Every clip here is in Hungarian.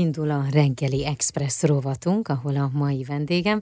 Indul a reggeli express rovatunk, ahol a mai vendégem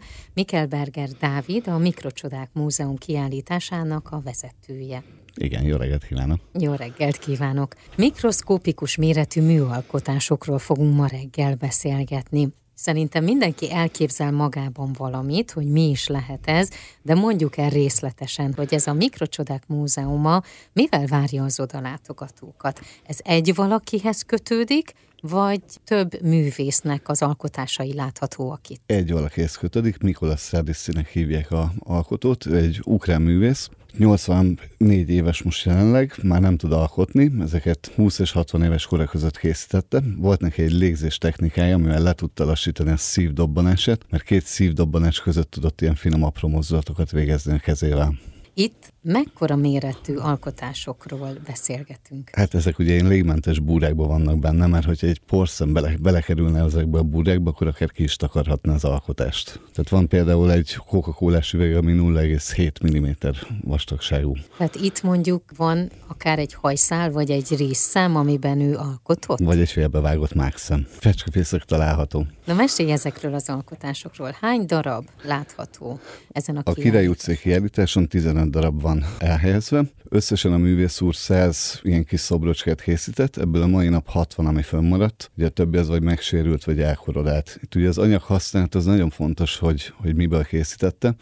Berger Dávid, a Mikrocsodák Múzeum kiállításának a vezetője. Igen, jó reggelt kívánok! Jó reggelt kívánok! Mikroszkópikus méretű műalkotásokról fogunk ma reggel beszélgetni. Szerintem mindenki elképzel magában valamit, hogy mi is lehet ez, de mondjuk el részletesen, hogy ez a Mikrocsodák Múzeuma mivel várja az odalátogatókat. Ez egy valakihez kötődik, vagy több művésznek az alkotásai láthatóak itt? Egy valakihez kötődik, Mikolas Szerdiszinek hívják a alkotót, egy ukrán művész, 84 éves most jelenleg, már nem tud alkotni, ezeket 20 és 60 éves kora között készítette. Volt neki egy légzés technikája, amivel le tudta lassítani a szívdobbanását, mert két szívdobbanás között tudott ilyen finom apró mozdulatokat végezni a kezével. Itt mekkora méretű alkotásokról beszélgetünk? Hát ezek ugye én légmentes búrákban vannak benne, mert hogyha egy porszem bele, belekerülne ezekbe a búrákba, akkor akár ki is takarhatna az alkotást. Tehát van például egy Coca-Cola üveg, ami 0,7 mm vastagságú. Tehát itt mondjuk van akár egy hajszál, vagy egy részszám, amiben ő alkotott? Vagy egy félbevágott mákszem. Fecskefészek található. Na mesélj ezekről az alkotásokról. Hány darab látható ezen a A Király utcai kiállításon 15 darab van elhelyezve. Összesen a művész úr 100 ilyen kis szobrocskát készített, ebből a mai nap 60, ami fönnmaradt. Ugye a többi az vagy megsérült, vagy elkorodált. Itt ugye az anyag használat az nagyon fontos, hogy, hogy miből készítette,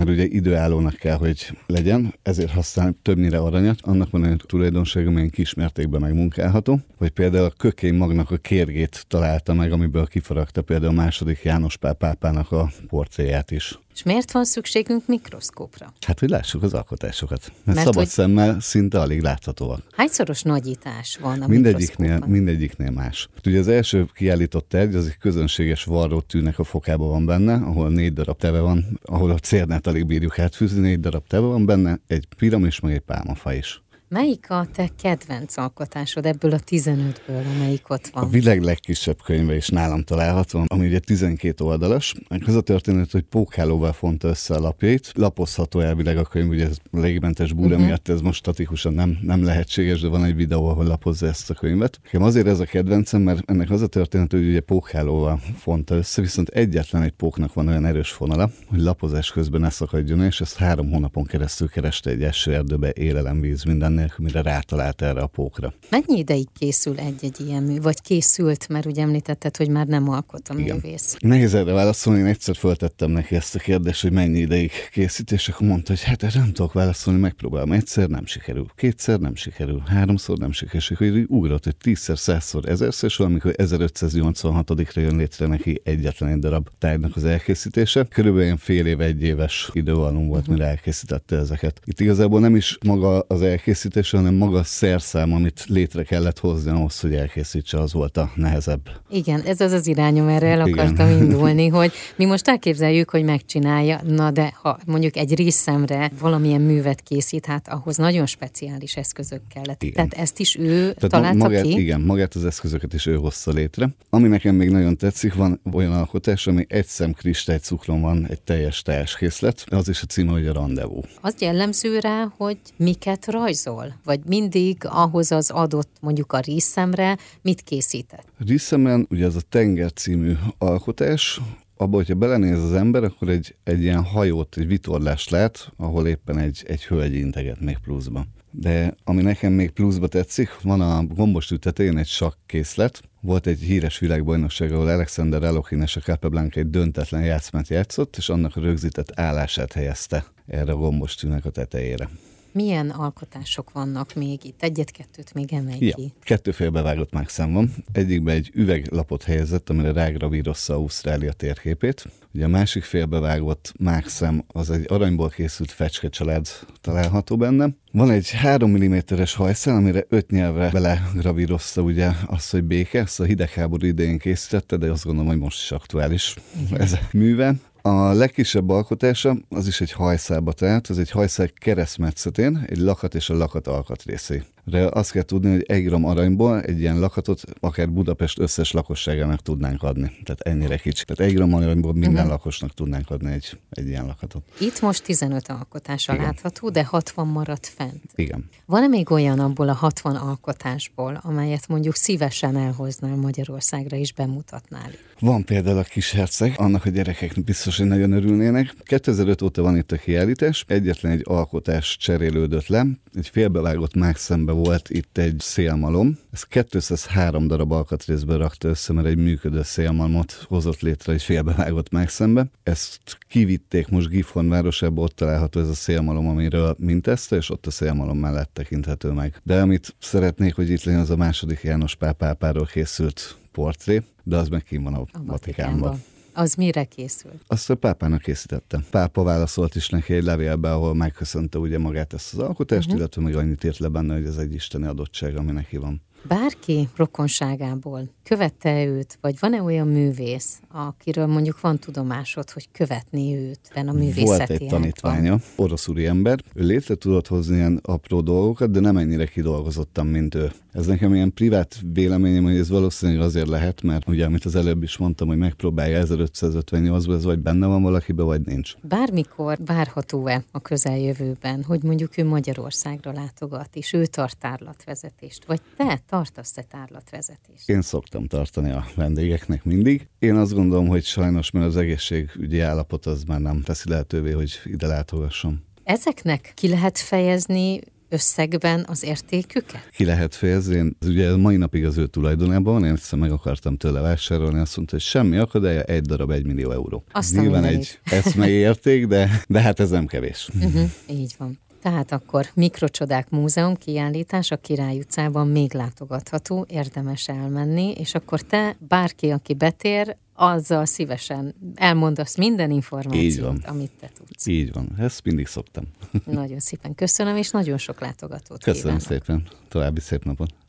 mert ugye időállónak kell, hogy legyen, ezért használ többnyire aranyat. Annak van egy tulajdonság, amilyen kismértékben megmunkálható, vagy például a kökény magnak a kérgét találta meg, amiből kifaragta például a második János Pál pápának a porcéját is. És miért van szükségünk mikroszkópra? Hát, hogy lássuk az alkotásokat. Mert, Mert szabad hogy... szemmel szinte alig láthatóak. Hányszoros nagyítás van a mindegyiknél, mindegyiknél más. Ugye az első kiállított tárgy, az egy közönséges varró tűnek a fokában van benne, ahol négy darab teve van, ahol a cérnát alig bírjuk átfűzni, négy darab teve van benne, egy piramis, meg egy pálmafa is. Melyik a te kedvenc alkotásod ebből a 15-ből, amelyik ott van? A világ legkisebb könyve is nálam található, ami ugye 12 oldalas. Az a történet, hogy pókhálóval fonta össze a lapjait. Lapozható elvileg a könyv, ugye ez légmentes búra uh-huh. miatt ez most statikusan nem, nem lehetséges, de van egy videó, ahol lapozza ezt a könyvet. Nekem azért ez a kedvencem, mert ennek az a történet, hogy ugye pókhálóval fonta össze, viszont egyetlen egy póknak van olyan erős fonala, hogy lapozás közben ne szakadjon, és ezt három hónapon keresztül kereste egy esőerdőbe, élelemvíz, minden nélkül, mire rátalált erre a pókra. Mennyi ideig készül egy-egy ilyen mű, vagy készült, mert ugye említetted, hogy már nem alkot a Igen. művész? Nehéz erre válaszolni, én egyszer föltettem neki ezt a kérdést, hogy mennyi ideig készít, és akkor mondta, hogy hát erre nem tudok válaszolni, megpróbálom. Egyszer nem sikerül, kétszer nem sikerül, háromszor nem sikerül, és akkor ugrott, hogy tízszer, százszor, ezerszer, és valamikor 1586-ra jön létre neki egyetlen egy darab tárgynak az elkészítése. Körülbelül fél év, egy éves idővalom volt, uh-huh. mire elkészítette ezeket. Itt igazából nem is maga az elkészítés, elkészítése, hanem maga a szerszám, amit létre kellett hozni ahhoz, hogy elkészítse, az volt a nehezebb. Igen, ez az az irányom, erre el Igen. akartam indulni, hogy mi most elképzeljük, hogy megcsinálja, na de ha mondjuk egy részemre valamilyen művet készít, hát ahhoz nagyon speciális eszközök kellett. Igen. Tehát ezt is ő Tehát találta magát, ki? Igen, magát az eszközöket is ő hozta létre. Ami nekem még nagyon tetszik, van olyan alkotás, ami egy szem kristály cukron van, egy teljes készlet. Az is a címe, hogy a rendezvú. Az jellemző rá, hogy miket rajzol? Szól? Vagy mindig ahhoz az adott mondjuk a ríszemre mit készített? A ríszemen ugye ez a Tenger című alkotás, abban, hogyha belenéz az ember, akkor egy, egy ilyen hajót, egy vitorlást lát, ahol éppen egy, egy hölgy integet még pluszban. De ami nekem még pluszba tetszik, van a gombostű tetején egy sakkészlet. Volt egy híres világbajnokság, ahol Alexander Elokhin és a Capablanca egy döntetlen játszmát játszott, és annak a rögzített állását helyezte erre a gombostűnek a tetejére. Milyen alkotások vannak még itt? Egyet-kettőt még emelj ja, ki. Kettő félbevágott mákszám van. Egyikben egy üveglapot helyezett, amire rágravírozza Ausztrália térképét. Ugye a másik félbevágott mákszem az egy aranyból készült fecske család található benne. Van egy 3 mm-es hajszál, amire öt nyelvre belegravírozta ugye azt, hogy béke, ezt a hidegháború idején készítette, de azt gondolom, hogy most is aktuális Igen. ez a műve. A legkisebb alkotása az is egy hajszálba tehát, ez egy hajszál keresztmetszetén, egy lakat és a lakat alkatrészé. De azt kell tudni, hogy egy gram aranyból egy ilyen lakatot akár Budapest összes lakosságának tudnánk adni. Tehát ennyire kicsi. Tehát egy gram aranyból minden uh-huh. lakosnak tudnánk adni egy, egy ilyen lakatot. Itt most 15 alkotása Igen. látható, de 60 maradt fent. Igen. Van-e még olyan abból a 60 alkotásból, amelyet mondjuk szívesen elhoznál Magyarországra is bemutatnál? Van például a kis herceg, annak a gyerekek biztos, hogy nagyon örülnének. 2005 óta van itt a kiállítás, egyetlen egy alkotás cserélődött le, egy félbevágott mágszembe volt itt egy szélmalom. Ez 203 darab alkatrészből rakta össze, mert egy működő szélmalmot hozott létre egy félbevágott mágszembe. Ezt kivitték most Gifhorn városába, ott található ez a szélmalom, amiről mintezte, és ott a szélmalom mellett tekinthető meg. De amit szeretnék, hogy itt legyen, az a második János pápápáról készült portré, de az meg kim van a, a Vatikánban. Az mire készült? Azt a pápának készítette. Pápa válaszolt is neki egy levélbe, ahol megköszönte ugye magát ezt az alkotást, uh-huh. illetve meg annyit írt le benne, hogy ez egy isteni adottság, ami neki van. Bárki rokonságából követte őt, vagy van-e olyan művész, akiről mondjuk van tudomásod, hogy követni őt a művészeti Volt egy tanítványa, orosz ember, ő létre tudott hozni ilyen apró dolgokat, de nem ennyire kidolgozottam, mint ő. Ez nekem ilyen privát véleményem, hogy ez valószínűleg azért lehet, mert ugye, amit az előbb is mondtam, hogy megpróbálja 1558-ban, ez vagy benne van valakibe, vagy nincs. Bármikor várható-e a közeljövőben, hogy mondjuk ő Magyarországra látogat, és ő tart tárlatvezetést, vagy te tartasz-e tárlatvezetést? Én szoktam tartani a vendégeknek mindig. Én azt gondolom, hogy sajnos, mert az egészségügyi állapot az már nem teszi lehetővé, hogy ide látogassam. Ezeknek ki lehet fejezni összegben az értéküket? Ki lehet fejezni. Én, ugye mai napig az ő tulajdonában van, én egyszer meg akartam tőle vásárolni, azt mondta, hogy semmi akadálya, egy darab egy millió euró. Aztán Nyilván egy eszmei érték, de, de hát ez nem kevés. Uh-huh, így van. Tehát akkor Mikrocsodák Múzeum kiállítás a Király utcában még látogatható, érdemes elmenni, és akkor te, bárki, aki betér, azzal szívesen elmondasz minden információt, amit te tudsz. Így van, ezt mindig szoktam. Nagyon szépen köszönöm, és nagyon sok látogatót Köszönöm kívánok. szépen, további szép napot.